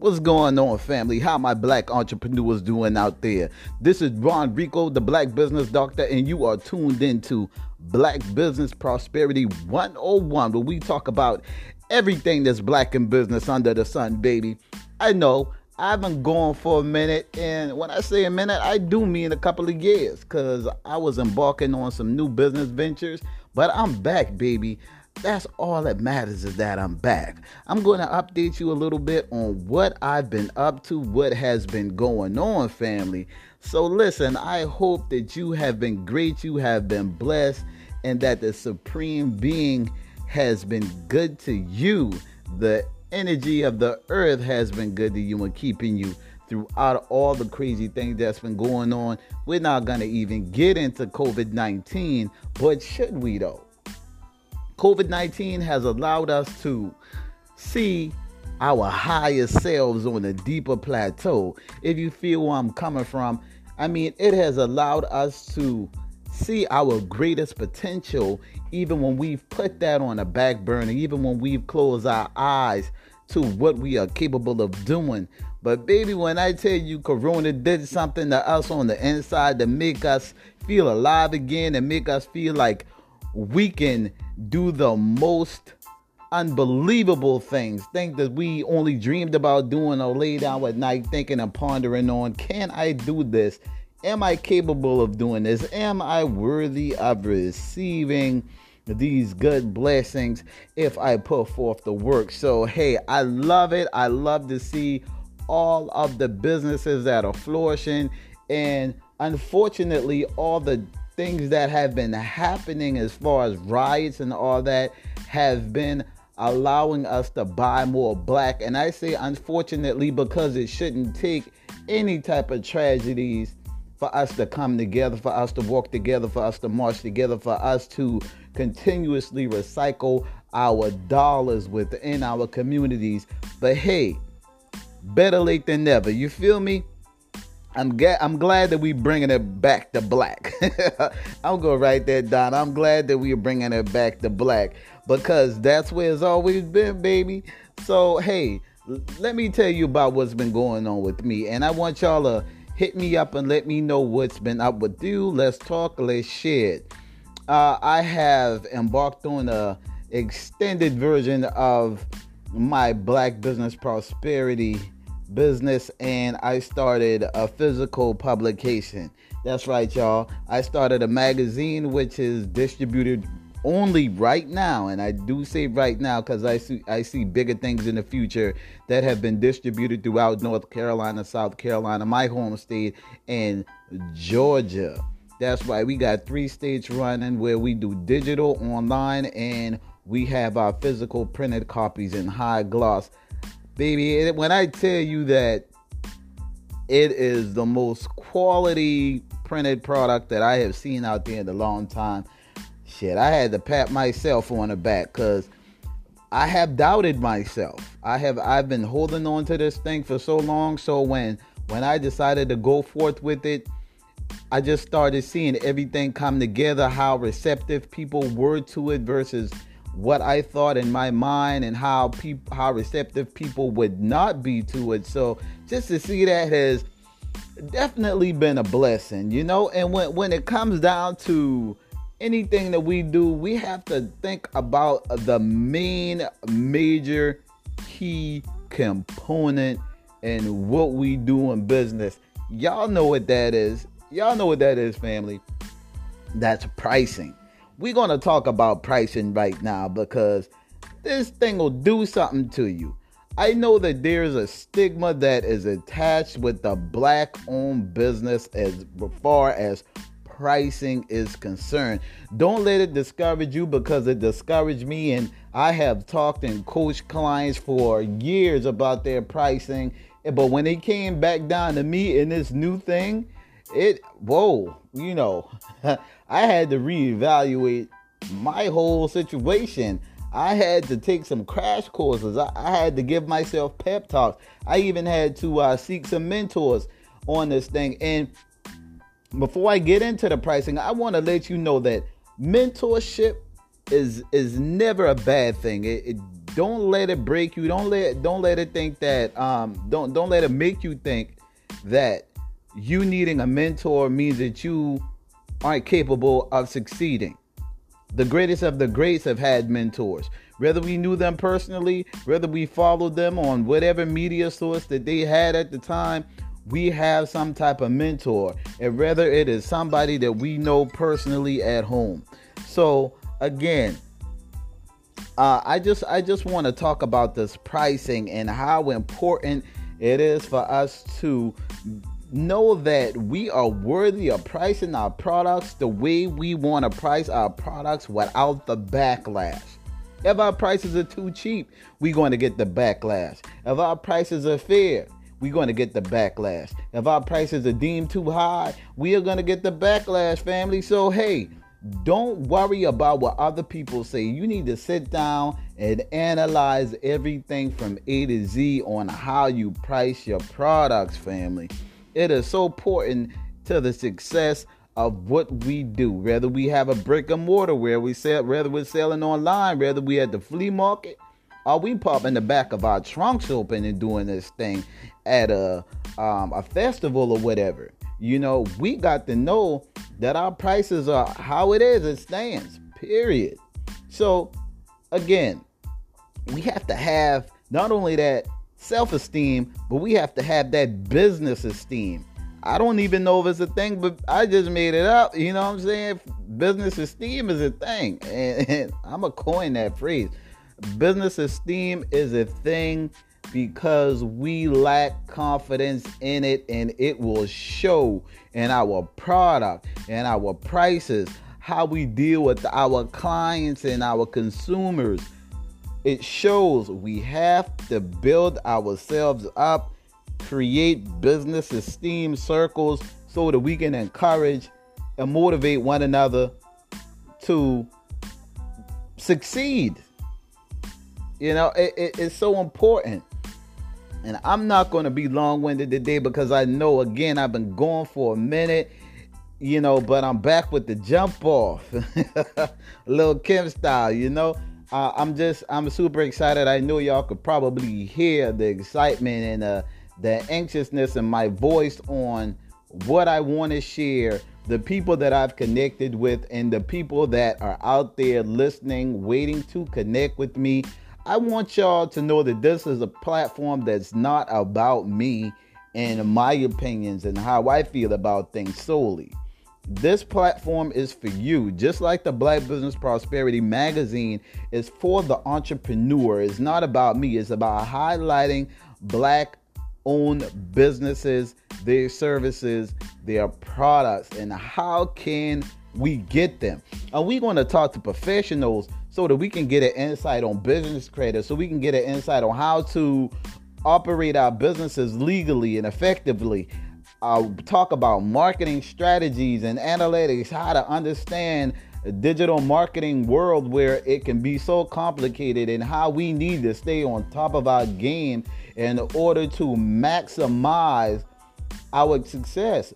What's going on, family? How my black entrepreneurs doing out there? This is Ron Rico, the Black Business Doctor, and you are tuned into Black Business Prosperity 101, where we talk about everything that's black in business under the sun, baby. I know I've been gone for a minute, and when I say a minute, I do mean a couple of years, because I was embarking on some new business ventures, but I'm back, baby. That's all that matters is that I'm back. I'm going to update you a little bit on what I've been up to, what has been going on, family. So, listen, I hope that you have been great, you have been blessed, and that the Supreme Being has been good to you. The energy of the earth has been good to you and keeping you throughout all the crazy things that's been going on. We're not going to even get into COVID 19, but should we though? COVID 19 has allowed us to see our higher selves on a deeper plateau. If you feel where I'm coming from, I mean, it has allowed us to see our greatest potential even when we've put that on a back burner, even when we've closed our eyes to what we are capable of doing. But baby, when I tell you Corona did something to us on the inside to make us feel alive again and make us feel like we can do the most unbelievable things, things that we only dreamed about doing or lay down at night thinking and pondering on. Can I do this? Am I capable of doing this? Am I worthy of receiving these good blessings if I put forth the work? So, hey, I love it. I love to see all of the businesses that are flourishing. And unfortunately, all the things that have been happening as far as riots and all that have been allowing us to buy more black. And I say unfortunately because it shouldn't take any type of tragedies for us to come together, for us to walk together, for us to march together, for us to continuously recycle our dollars within our communities. But hey, better late than never. You feel me? I'm ga- I'm glad that we bringing it back to black. I'll go right there, down. I'm glad that we are bringing it back to black because that's where it's always been, baby. So hey, let me tell you about what's been going on with me, and I want y'all to hit me up and let me know what's been up with you. Let's talk. Let's share. Uh, I have embarked on a extended version of my Black Business Prosperity business and I started a physical publication. That's right, y'all. I started a magazine which is distributed only right now, and I do say right now because I see I see bigger things in the future that have been distributed throughout North Carolina, South Carolina, my home state, and Georgia. That's right. We got three states running where we do digital, online, and we have our physical printed copies in high gloss baby. When I tell you that it is the most quality printed product that I have seen out there in a long time, shit, I had to pat myself on the back because I have doubted myself. I have I've been holding on to this thing for so long. So when when I decided to go forth with it, I just started seeing everything come together, how receptive people were to it versus what I thought in my mind and how people how receptive people would not be to it. So just to see that has definitely been a blessing, you know. And when when it comes down to anything that we do, we have to think about the main major key component in what we do in business. Y'all know what that is. Y'all know what that is, family. That's pricing we're going to talk about pricing right now because this thing will do something to you. I know that there's a stigma that is attached with the black owned business as far as pricing is concerned. Don't let it discourage you because it discouraged me. And I have talked and coached clients for years about their pricing. But when it came back down to me in this new thing, it, whoa, you know, I had to reevaluate my whole situation. I had to take some crash courses. I, I had to give myself pep talks. I even had to uh, seek some mentors on this thing. And before I get into the pricing, I want to let you know that mentorship is is never a bad thing. It, it don't let it break you. Don't let don't let it think that um don't don't let it make you think that you needing a mentor means that you aren't capable of succeeding. The greatest of the greats have had mentors. Whether we knew them personally, whether we followed them on whatever media source that they had at the time, we have some type of mentor. And whether it is somebody that we know personally at home. So again, uh, I just I just want to talk about this pricing and how important it is for us to know that we are worthy of pricing our products the way we want to price our products without the backlash. If our prices are too cheap, we're going to get the backlash. If our prices are fair, we're going to get the backlash. If our prices are deemed too high, we are going to get the backlash, family. So, hey, don't worry about what other people say. You need to sit down and analyze everything from A to Z on how you price your products, family. It is so important to the success of what we do. Whether we have a brick and mortar where we sell, whether we're selling online, whether we at the flea market, or we popping the back of our trunks open and doing this thing at a um, a festival or whatever. You know, we got to know that our prices are how it is. It stands. Period. So again, we have to have not only that self esteem, but we have to have that business esteem. I don't even know if it's a thing, but I just made it up. You know what I'm saying? Business esteem is a thing. And, and I'm going to coin that phrase. Business esteem is a thing because we lack confidence in it and it will show in our product and our prices, how we deal with our clients and our consumers it shows we have to build ourselves up, create business esteem circles so that we can encourage and motivate one another to succeed. You know, it, it, it's so important. And I'm not going to be long winded today because I know, again, I've been going for a minute, you know, but I'm back with the jump off. Lil' Kim style, you know uh, I'm just I'm super excited. I know y'all could probably hear the excitement and uh, the anxiousness in my voice on what I want to share, the people that I've connected with, and the people that are out there listening, waiting to connect with me. I want y'all to know that this is a platform that's not about me and my opinions and how I feel about things solely. This platform is for you, just like the Black Business Prosperity magazine is for the entrepreneur. It's not about me, it's about highlighting black owned businesses, their services, their products, and how can we get them. And we're going to talk to professionals so that we can get an insight on business credit, so we can get an insight on how to operate our businesses legally and effectively uh, talk about marketing strategies and analytics, how to understand digital marketing world where it can be so complicated and how we need to stay on top of our game in order to maximize our success.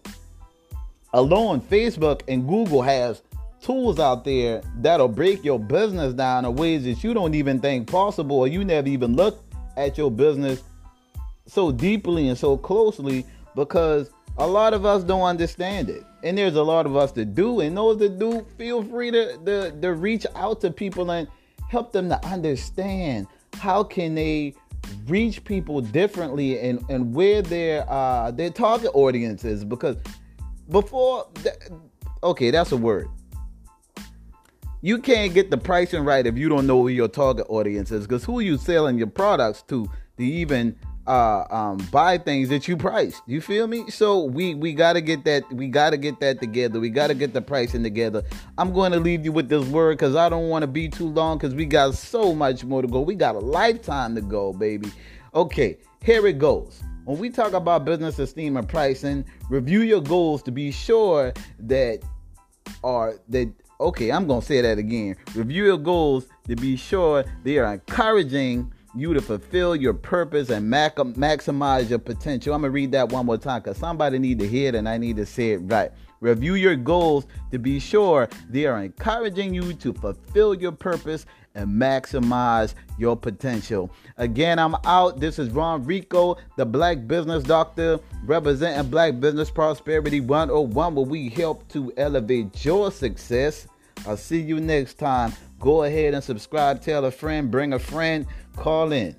Alone, Facebook and Google has tools out there that'll break your business down in ways that you don't even think possible or you never even looked at your business so deeply and so closely because a lot of us don't understand it. And there's a lot of us that do. And those that do, feel free to, to, to reach out to people and help them to understand how can they reach people differently and, and where their uh, their target audience is. Because before, okay, that's a word. You can't get the pricing right if you don't know who your target audience is. Because who are you selling your products to to even uh um buy things that you price. You feel me? So we we got to get that we got to get that together. We got to get the pricing together. I'm going to leave you with this word because i don't want to be too long because we got so much more to go. We got a lifetime to go baby. Okay here it goes. When we talk about business esteem and pricing review your goals to be sure that are that okay i'm gonna say that again. Review your goals to be sure they are encouraging you to fulfill your purpose and maximize your potential. I'm gonna read that one more time because somebody need to hear it and I need to say it right. Review your goals to be sure they are encouraging you to fulfill your purpose and maximize your potential. Again, I'm out. This is Ron Rico, the Black Business Doctor, representing Black Business Prosperity 101, where we help to elevate your success. I'll see you next time. Go ahead and subscribe, tell a friend, bring a friend, call in.